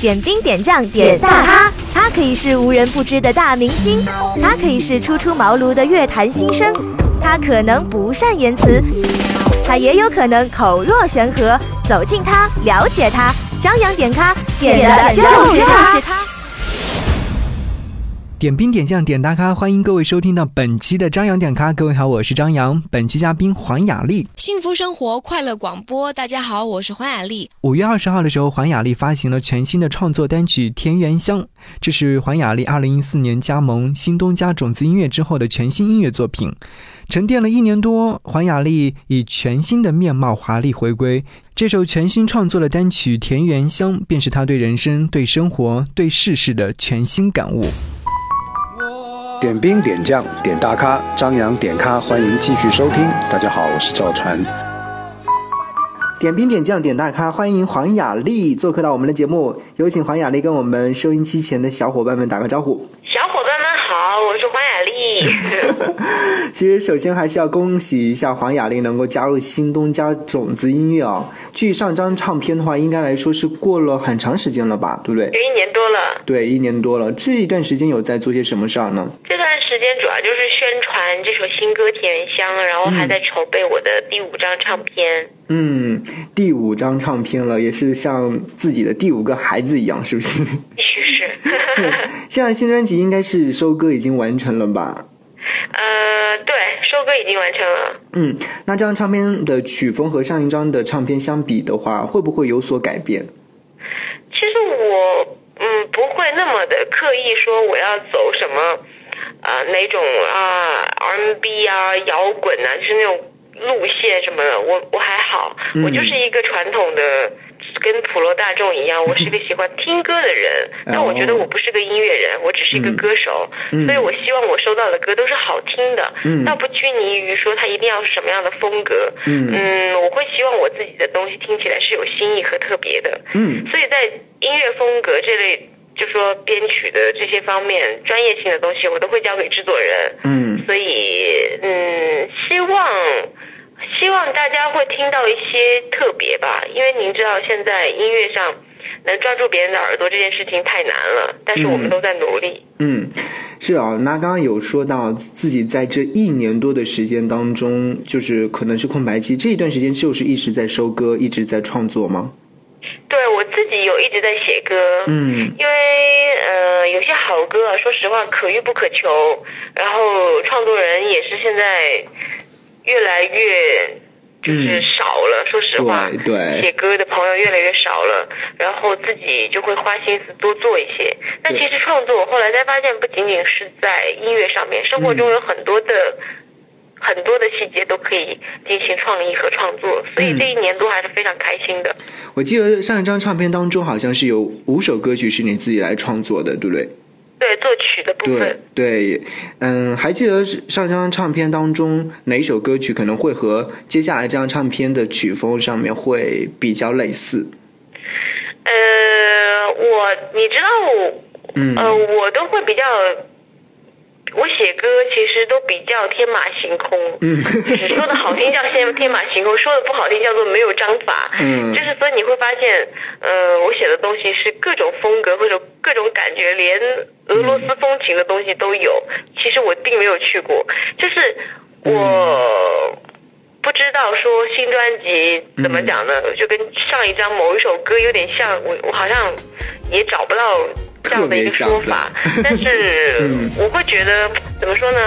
点兵点将点大咖，他可以是无人不知的大明星，他可以是初出茅庐的乐坛新生，他可能不善言辞，他也有可能口若悬河。走近他，了解他，张扬点咖，点的就是他。点兵点将点大咖，欢迎各位收听到本期的张扬点咖。各位好，我是张扬。本期嘉宾黄雅莉，幸福生活快乐广播。大家好，我是黄雅莉。五月二十号的时候，黄雅莉发行了全新的创作单曲《田园香》，这是黄雅莉二零一四年加盟新东家种子音乐之后的全新音乐作品。沉淀了一年多，黄雅莉以全新的面貌华丽回归。这首全新创作的单曲《田园香》，便是她对人生、对生活、对世事的全新感悟。点兵点将点大咖，张扬点咖，欢迎继续收听。大家好，我是赵传。点兵点将点大咖，欢迎黄雅莉做客到我们的节目。有请黄雅莉跟我们收音机前的小伙伴们打个招呼。我是黄雅莉。其实，首先还是要恭喜一下黄雅莉能够加入新东家种子音乐啊。距上张唱片的话，应该来说是过了很长时间了吧，对不对？有一年多了。对，一年多了。这一段时间有在做些什么事儿呢？这段时间主要就是宣传这首新歌《田园香》，然后还在筹备我的第五张唱片。嗯，第五张唱片了，也是像自己的第五个孩子一样，是不是？现在新专辑应该是收歌已经完成了吧？呃，对，收歌已经完成了。嗯，那这张唱片的曲风和上一张的唱片相比的话，会不会有所改变？其实我嗯不会那么的刻意说我要走什么啊哪种啊 R&B 啊摇滚啊，就是那种。路线什么的，我我还好，我就是一个传统的，跟普罗大众一样，我是一个 喜欢听歌的人。但我觉得我不是个音乐人，我只是一个歌手，所以我希望我收到的歌都是好听的，倒不拘泥于说它一定要是什么样的风格。嗯，我会希望我自己的东西听起来是有新意和特别的。嗯，所以在音乐风格这类。就说编曲的这些方面专业性的东西，我都会交给制作人。嗯，所以嗯，希望希望大家会听到一些特别吧，因为您知道现在音乐上能抓住别人的耳朵这件事情太难了，但是我们都在努力。嗯，是啊，那刚刚有说到自己在这一年多的时间当中，就是可能是空白期，这一段时间就是一直在收歌，一直在创作吗？对我自己有一直在写歌，嗯，因为呃有些好歌，说实话可遇不可求，然后创作人也是现在越来越就是少了，说实话，对，写歌的朋友越来越少了，然后自己就会花心思多做一些。但其实创作，我后来才发现，不仅仅是在音乐上面，生活中有很多的。很多的细节都可以进行创意和创作，所以这一年多还是非常开心的。我记得上一张唱片当中好像是有五首歌曲是你自己来创作的，对不对？对，作曲的部分。对，对，嗯，还记得上张唱片当中哪一首歌曲可能会和接下来这张唱片的曲风上面会比较类似？呃，我你知道，嗯，呃，我都会比较。我写歌其实都比较天马行空，嗯，就是说的好听叫天天马行空，说的不好听叫做没有章法，嗯，就是所以你会发现，呃，我写的东西是各种风格或者各种感觉，连俄罗斯风情的东西都有。其实我并没有去过，就是我不知道说新专辑怎么讲呢，就跟上一张某一首歌有点像，我我好像也找不到。这样的一个说法，但是我会觉得怎么说呢？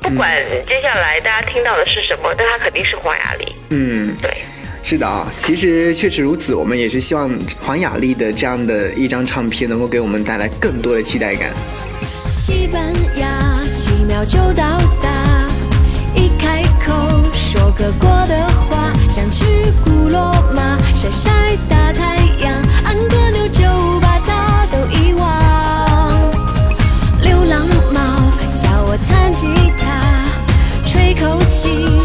不管接下来大家听到的是什么，但它肯定是黄雅莉。嗯，对，是的啊，其实确实如此。我们也是希望黄雅莉的这样的一张唱片能够给我们带来更多的期待感。西班牙几秒就到达，一开口说个过的话，想去古罗马晒晒大太情。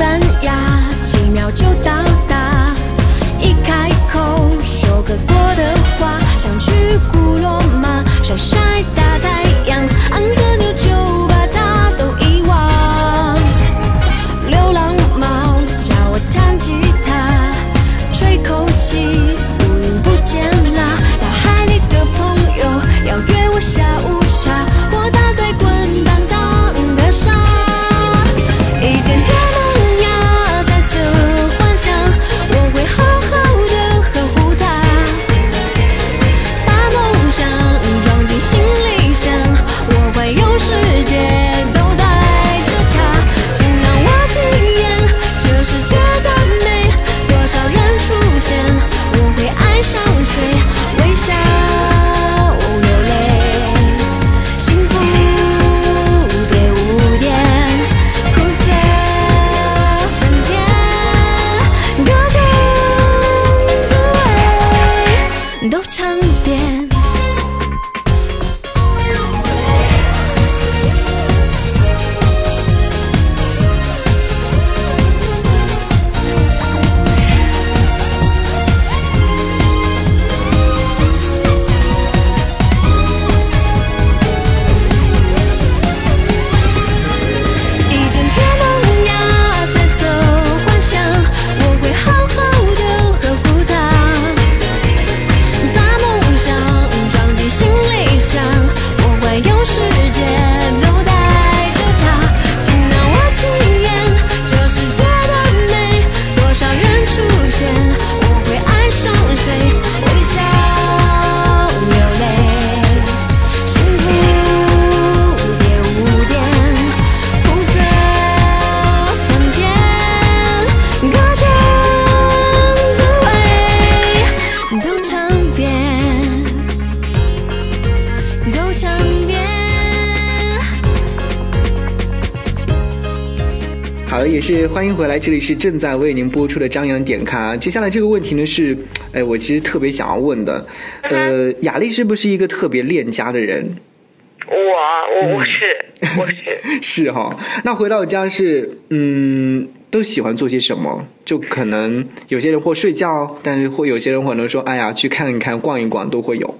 三亚，几秒就到达。一开口说个多的话，想去古罗马晒晒太。是欢迎回来，这里是正在为您播出的张扬点咖。接下来这个问题呢是，哎，我其实特别想要问的，呃，雅丽是不是一个特别恋家的人？我我我是我是，是哈，那回到家是，嗯，都喜欢做些什么？就可能有些人或睡觉，但是会有些人可能说，哎呀，去看一看、逛一逛都会有。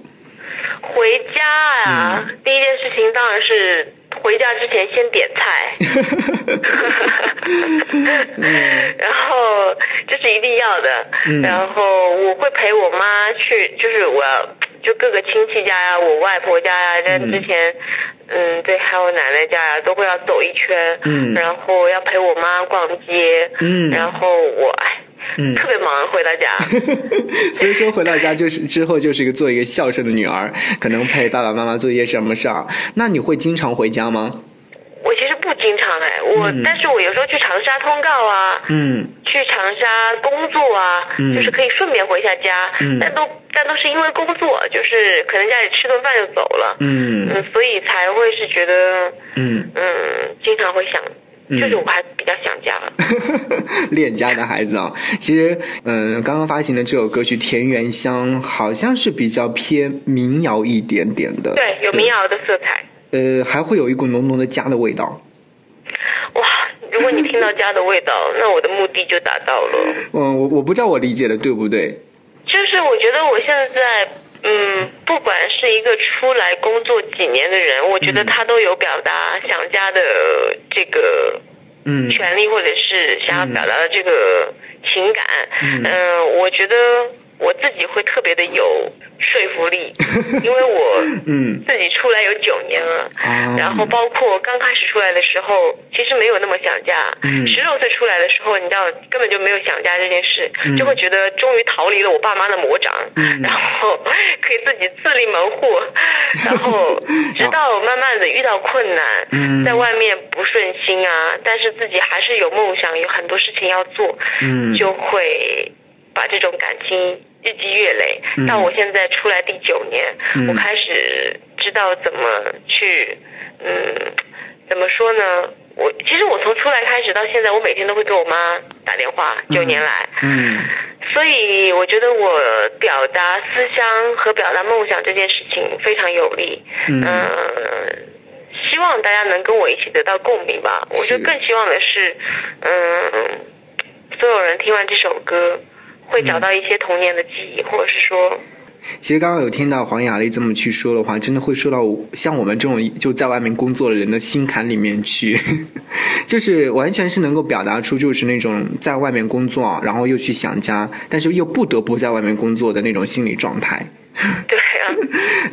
回家呀、第一件事情当然是回家之前先点菜，然后这是一定要的。然后我会陪我妈去，就是我要就各个亲戚家呀，我外婆家呀，在之前，嗯，对，还有奶奶家呀，都会要走一圈。嗯然后要陪我妈逛街。嗯然后我哎，嗯。特别忙，回到家。所以说回到家就是之后就是一个做一个孝顺的女儿，可能陪爸爸妈妈做一些什么事儿。那你会经常回家吗？我其实不经常哎，我、但是我有时候去长沙通告啊，嗯。去长沙工作啊，嗯。就是可以顺便回下家，嗯。但都但都是因为工作，就是可能家里吃顿饭就走了，嗯。嗯，所以才会是觉得，嗯，嗯，经常会想，嗯就是我还比较想家，恋家的孩子啊，其实嗯，刚刚发行的这首歌曲《田园香》好像是比较偏民谣一点点的，对，有民谣的色彩，呃，还会有一股浓浓的家的味道。哇，如果你听到家的味道，那我的目的就达到了。嗯，我我不知道我理解的对不对。就是我觉得我现在，嗯，不管是一个出来工作几年的人，我觉得他都有表达想家的这个嗯权利，或者是想要表达的这个情感。嗯嗯、我觉得我自己会特别的有说服力，因为我嗯。自己出来有九年了，啊。然后包括刚开始出来的时候，其实没有那么想家。嗯。十六岁出来的时候，你知道根本就没有想家这件事，嗯。就会觉得终于逃离了我爸妈的魔掌，嗯。然后可以自己自立门户，然后直到慢慢的遇到困难，嗯。在外面不顺心啊，但是自己还是有梦想，有很多事情要做，嗯。就会把这种感情日积月累。到我现在出来第九年，我开始知道怎么去，嗯，怎么说呢？我其实我从出来开始到现在，我每天都会给我妈打电话，九年来。嗯所以我觉得我表达思乡和表达梦想这件事情非常有力。嗯希望大家能跟我一起得到共鸣吧。我就更希望的是，嗯、所有人听完这首歌，会找到一些童年的记忆，或者是说，其实刚刚有听到黄雅莉这么去说的话，真的会说到像我们这种就在外面工作的人的心坎里面去，就是完全是能够表达出就是那种在外面工作，然后又去想家，但是又不得不在外面工作的那种心理状态。对啊，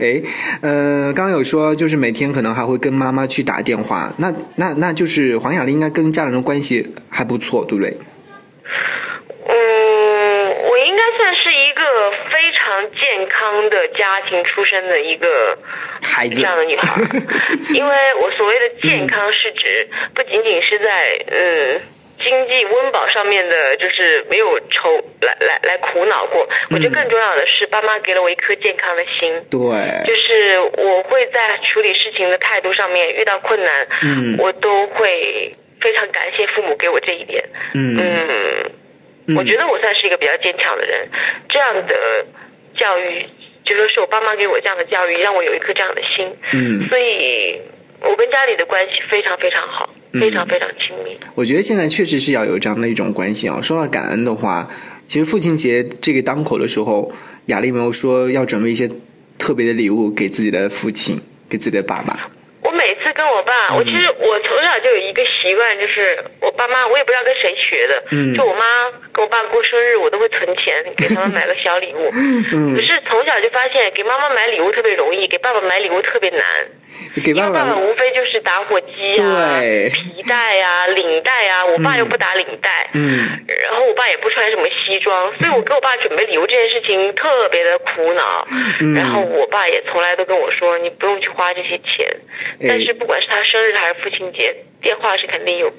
哎，呃，刚刚有说就是每天可能还会跟妈妈去打电话，那那那就是黄雅莉应该跟家人的关系还不错，对不对？嗯，我应该算是一个非常健康的家庭出身的一个孩子这样的女孩，因为我所谓的健康是指不仅仅是在嗯。经济温饱上面的，就是没有愁来来来苦恼过。我觉得更重要的是，爸妈给了我一颗健康的心。对，就是我会在处理事情的态度上面遇到困难，嗯我都会非常感谢父母给我这一点。嗯嗯，我觉得我算是一个比较坚强的人，这样的教育，就说是我爸妈给我这样的教育，让我有一颗这样的心。嗯所以我跟家里的关系非常非常好，非常非常亲密。我觉得现在确实是要有这样的一种关系啊。说到感恩的话，其实父亲节这个当口的时候，雅丽没有说要准备一些特别的礼物给自己的父亲，给自己的爸爸。我每次跟我爸，我其实我从小就有一个习惯，就是我爸妈，我也不知道跟谁学的，嗯就我妈跟我爸过生日，我都会存钱给他们买个小礼物。嗯可是从小就发现，给妈妈买礼物特别容易，给爸爸买礼物特别难。给爸因为爸无非就是打火机啊、皮带呀、领带呀，我爸又不打领带，嗯然后我爸也不穿什么西装，所以我给我爸准备礼物这件事情特别的苦恼。嗯然后我爸也从来都跟我说，你不用去花这些钱。哎但是不管是他生日还是父亲节，电话是肯定有。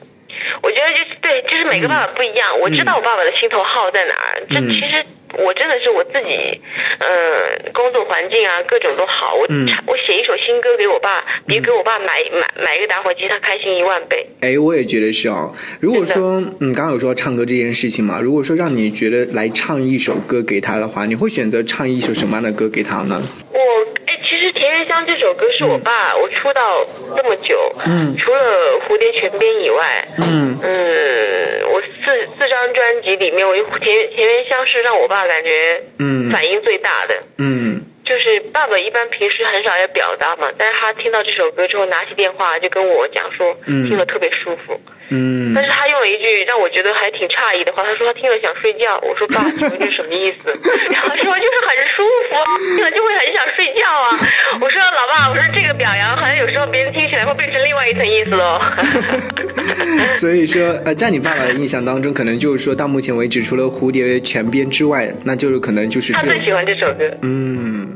我觉得就是对，就是每个爸爸不一样。我知道我爸爸的心头好在哪儿，这嗯其实我真的是我自己，呃，工作环境啊，各种都好。我我写一首新歌给我爸，比给我爸买买买一个打火机他开心一万倍。哎，我也觉得是哦。如果说，嗯，刚刚有说唱歌这件事情嘛，如果说让你觉得来唱一首歌给他的话，你会选择唱一首什么样的歌给他呢？我哎，其实《田园香》这首歌是我爸，我出道这么久，嗯除了《蝴蝶泉边》以外，嗯嗯，我四四张专辑里面，我《田园田园香》是让我爸感觉嗯反应最大的。嗯就是爸爸一般平时很少要表达嘛，但是他听到这首歌之后，拿起电话就跟我讲说，嗯听了特别舒服。嗯但是他用了一句让我觉得还挺诧异的话，他说他听了想睡觉。我说爸，请问这什么意思？然后他说就是很舒服，听 了就会很想睡觉啊。我说老爸，我说这个表扬好像有时候别人听起来会变成另外一层意思喽。所以说，呃，在你爸爸的印象当中，可能就是说到目前为止，除了《蝴蝶泉边》之外，那就是可能就是这他最喜欢这首歌。嗯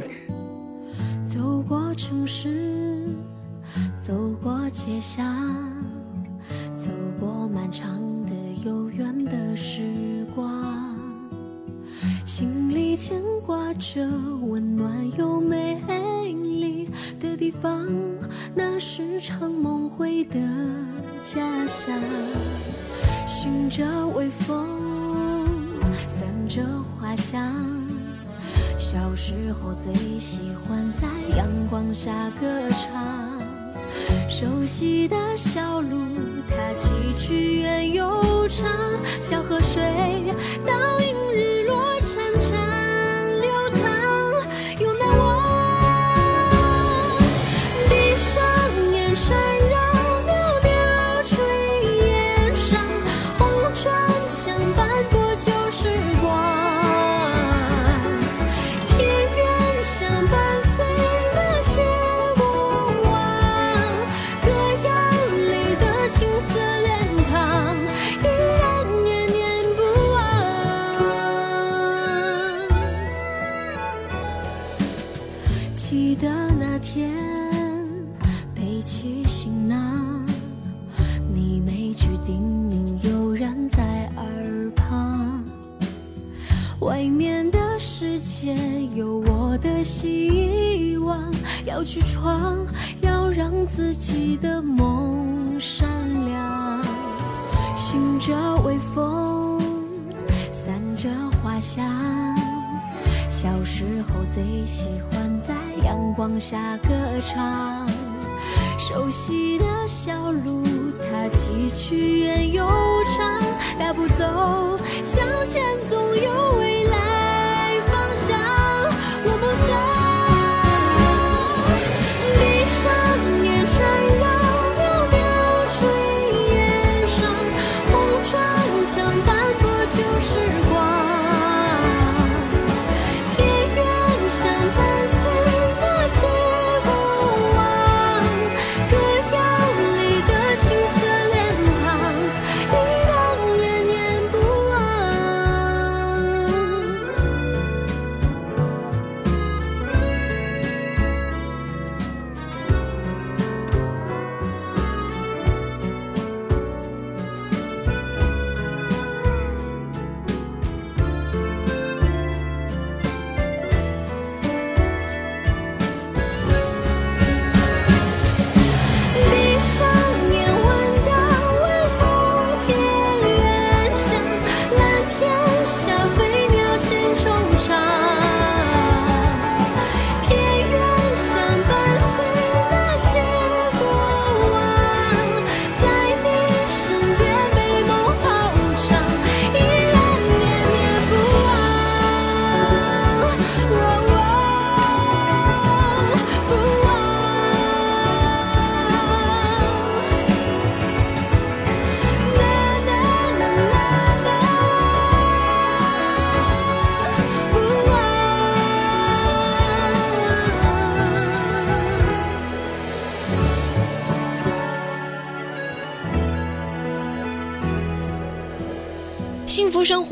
走过城市，牵挂着温暖又美丽的地方，那是常梦回的家乡。寻着微风，散着花香。小时候最喜欢在阳光下歌唱，熟悉的小路，它崎岖远又长，小河水倒映日落潺潺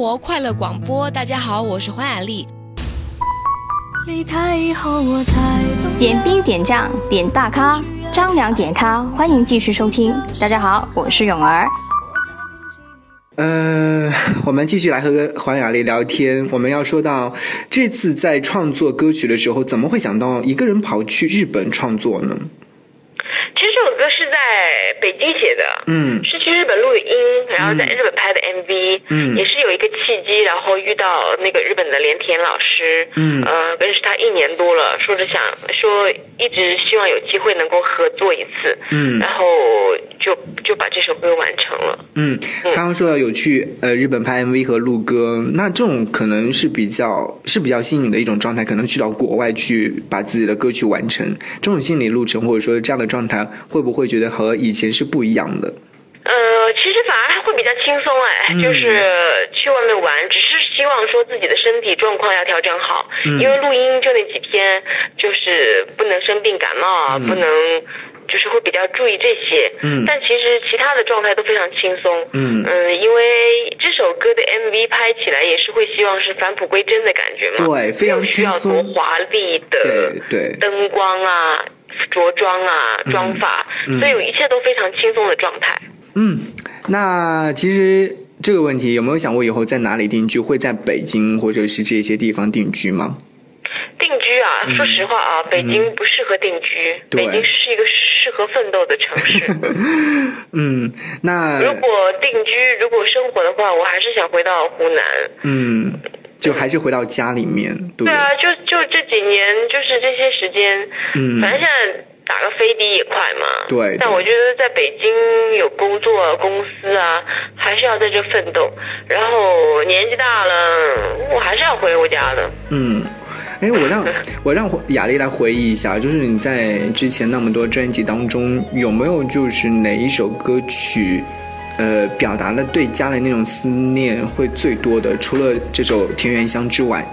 活，快乐广播。大家好，我是黄雅丽。离开以后，我才懂点兵点将点大咖，张良点咖，欢迎继续收听。大家好，我是咏儿。呃，我们继续来和黄雅丽聊天。我们要说到这次在创作歌曲的时候，怎么会想到一个人跑去日本创作呢？其实这首歌是在北京写的，嗯。是去日本录的音，然后在日本拍的 MV，嗯。也是有一个契机，然后遇到那个日本的连田老师，嗯。呃，认识他一年多了，说着想说一直希望有机会能够合作一次，嗯。然后就就把这首歌完成了。嗯，刚刚说到有去呃日本拍 MV 和录歌，那这种可能是比较是比较幸运的一种状态，可能去到国外去把自己的歌曲完成，这种心理路程或者说这样的状态，会不会觉得和以前是不一样的？呃，其实反而还会比较轻松哎，就是去外面玩，只是希望说自己的身体状况要调整好，因为录音就那几天，就是不能生病感冒啊，不能。就是会比较注意这些，嗯。但其实其他的状态都非常轻松，嗯。因为这首歌的 MV 拍起来也是会希望是返璞归真的感觉嘛，对非常需要多华丽的对对灯光啊、着装啊、妆发，嗯所以一切都非常轻松的状态。嗯，那其实这个问题有没有想过以后在哪里定居？会在北京或者是这些地方定居吗？定居啊，说实话啊，北京不适合定居，北京是一个适合奋斗的城市。嗯，那如果定居，如果生活的话，我还是想回到湖南。嗯，就还是回到家里面，对对？啊，就就这几年，就是这些时间，嗯反正现在打个飞的也快嘛。对对但我觉得在北京有工作公司啊，还是要在这奋斗。然后年纪大了，我还是要回我家的。嗯，哎，我让 我让雅丽来回忆一下，就是你在之前那么多专辑当中，有没有就是哪一首歌曲，呃，表达了对家的那种思念会最多的？除了这首《田园香》之外，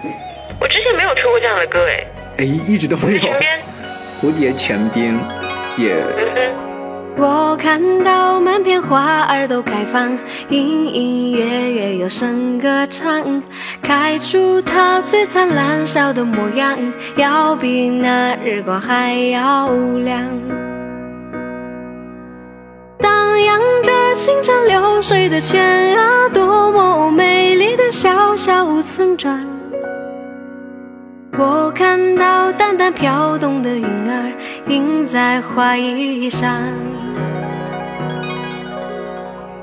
我之前没有出过这样的歌哎，哎，一直都没有。蝴蝶泉边也。我看到满片花儿都开放，隐隐约约有声歌唱，开出它最灿烂笑的模样，要比那日光还要亮。着清澈流水的泉啊，多么美丽的小小村庄。我看到淡淡飘动的云儿映在花衣上，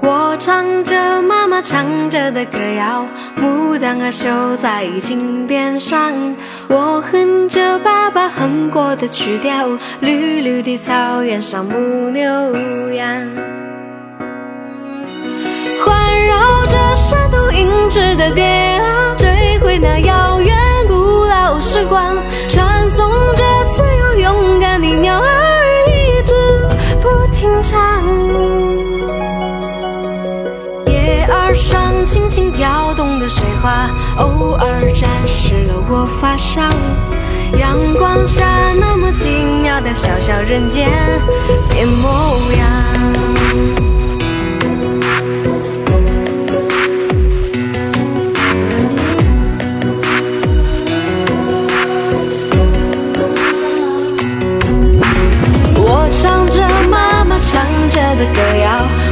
我唱着妈妈唱着的歌谣，牡丹儿绣在襟边上，我哼着爸爸哼过的曲调，绿绿的草原上牧牛羊。环绕着山头银枝的蝶啊，追回那遥远古老时光，传颂着自由勇敢的鸟儿一直不停唱。叶儿上轻轻跳动的水花，偶尔沾湿了我发梢。阳光下那么奇妙的小小人间变模样。着的歌谣，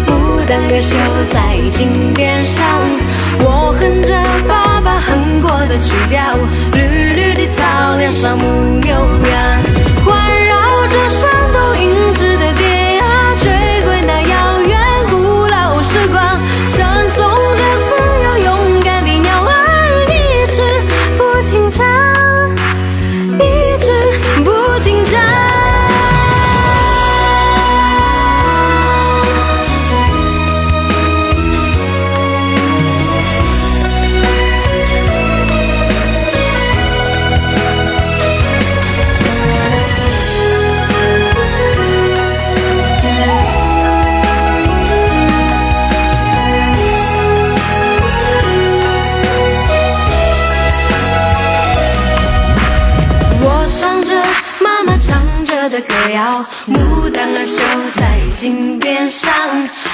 牡丹儿绣在襟边上。我哼着爸爸哼过的曲调，绿绿的草原上牧牛羊，儿绣在襟边上。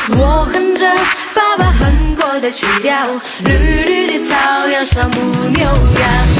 我哼着爸爸哼过的曲调，绿绿的草原上牧牛羊，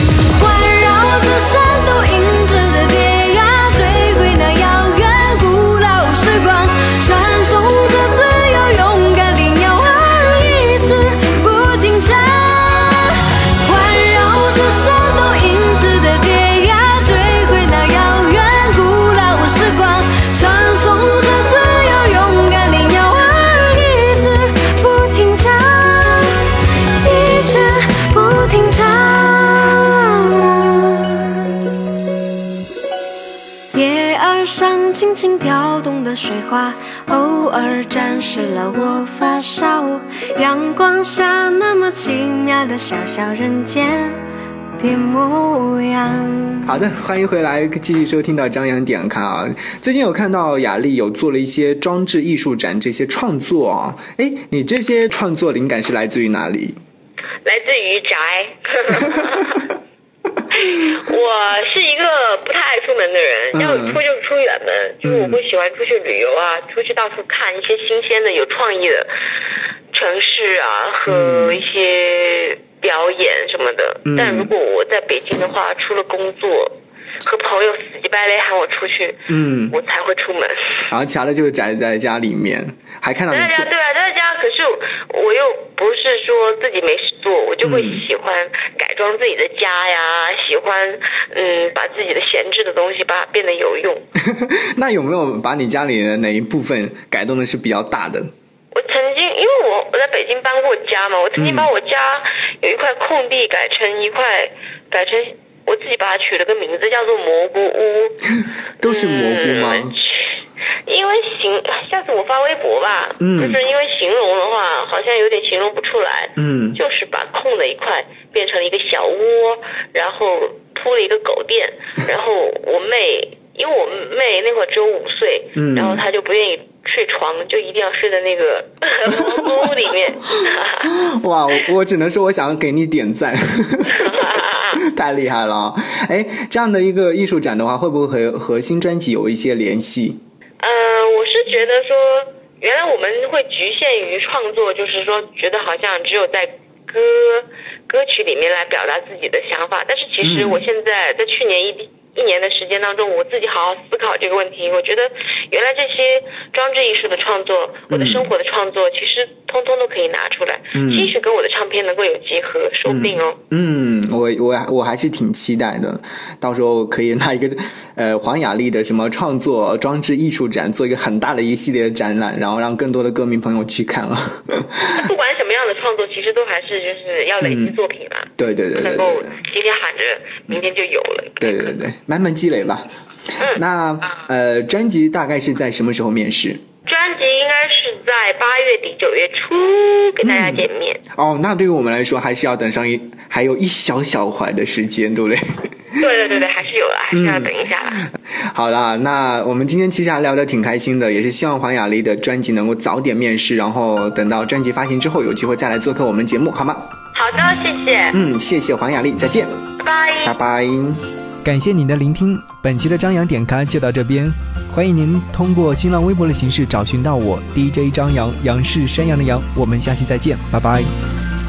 阳光下那么奇妙的小小人间，别模样。好的，欢迎回来，继续收听到张扬点看啊。最近有看到雅丽有做了一些装置艺术展这些创作啊，哎，你这些创作灵感是来自于哪里？来自于宅。我是一个不太爱出门的人，嗯要出就是出远门，就是我会喜欢出去旅游啊，出去到处看一些新鲜的、有创意的城市啊和一些表演什么的。嗯但如果我在北京的话，除了工作和朋友死乞白赖喊我出去，嗯，我才会出门。然后其他的就是宅在家里面，还看到对啊，对啊，在家。可是我又不是说自己没事做，我就会嗯喜欢改装自己的家呀，喜欢嗯把自己的闲置的东西把它变得有用。那有没有把你家里的哪一部分改动的是比较大的？我曾经因为我我在北京搬过家嘛，我曾经嗯把我家有一块空地改成一块改成。我自己把它取了个名字，叫做蘑菇屋。都是蘑菇吗？嗯因为形，下次我发微博吧。嗯就是因为形容的话，好像有点形容不出来。嗯就是把空的一块变成了一个小窝，然后铺了一个狗垫，然后我妹，因为我妹那会儿只有五岁，嗯然后她就不愿意睡床，就一定要睡在那个蘑菇屋里面。哇，我我只能说我想给你点赞，太厉害了！哎，这样的一个艺术展的话，会不会和和新专辑有一些联系？嗯，我是觉得说，原来我们会局限于创作，就是说，觉得好像只有在歌歌曲里面来表达自己的想法。但是其实嗯我现在在去年一一年的时间当中，我自己好好思考这个问题。我觉得原来这些装置艺术的创作，我的生活的创作，其实通通都可以拿出来，嗯兴许跟我的唱片能够有结合，说不定哦。嗯，我我我还是挺期待的，到时候可以拿一个呃黄雅莉的什么创作装置艺术展，做一个很大的一系列的展览，然后让更多的歌迷朋友去看了。不管什么样的创作，其实都还是就是要累积作品啦，对对对对对不能够今天喊着，明天就有了。对对对，慢慢积累吧。那呃，专辑大概是在什么时候面世？专辑应该是在八月底九月初跟大家见面。哦，那对于我们来说，还是要等上一还有一小小会的时间，对不对？对对对对，还是有了，还是要等一下啦。好啦，那我们今天其实还聊得挺开心的，也是希望黄雅莉的专辑能够早点面世，然后等到专辑发行之后，有机会再来做客我们节目，好吗？好的，谢谢，嗯，谢谢黄雅莉，再见，拜拜。拜拜。感谢您的聆听，本期的张扬点咖就到这边。欢迎您通过新浪微博的形式找寻到我 DJ 张扬，杨是山羊的羊。我们下期再见，拜拜。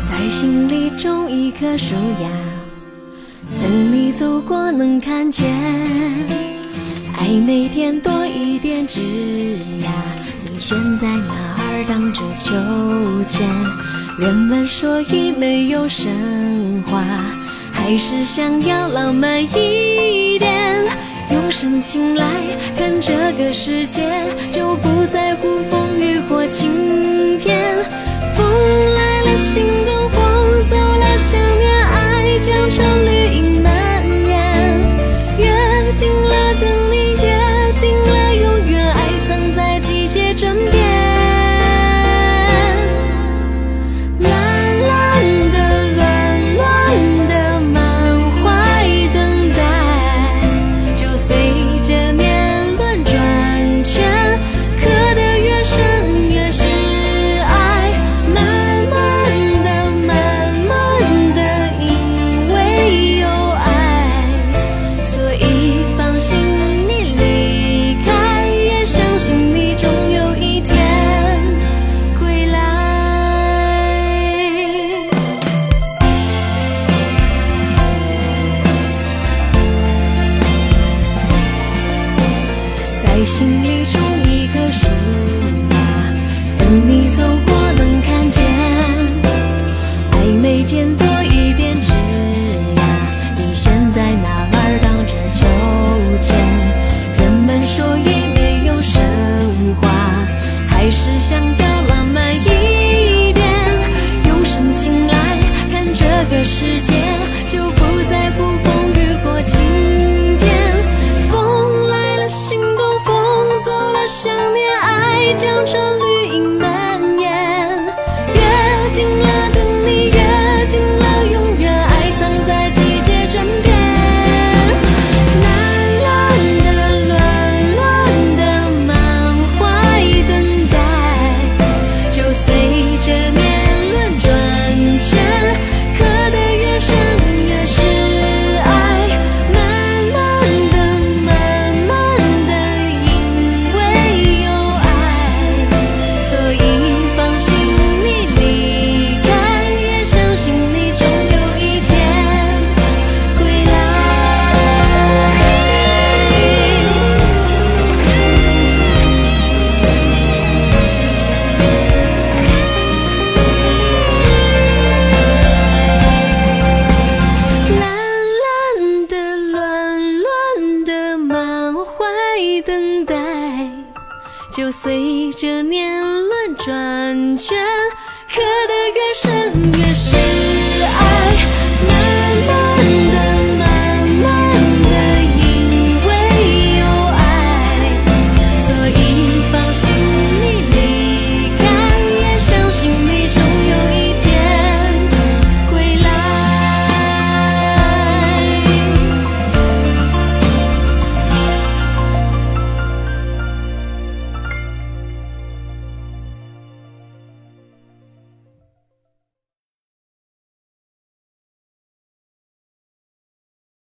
在心里种一棵树呀，等你走过能看见。爱每天多一点枝呀，你选在哪儿荡着秋千？人们说已没有神话，还是想要浪漫一点。深情来看这个世界，就不在乎风雨或晴天。风来了，心动；风走了，想念。爱将成绿阴霾世界，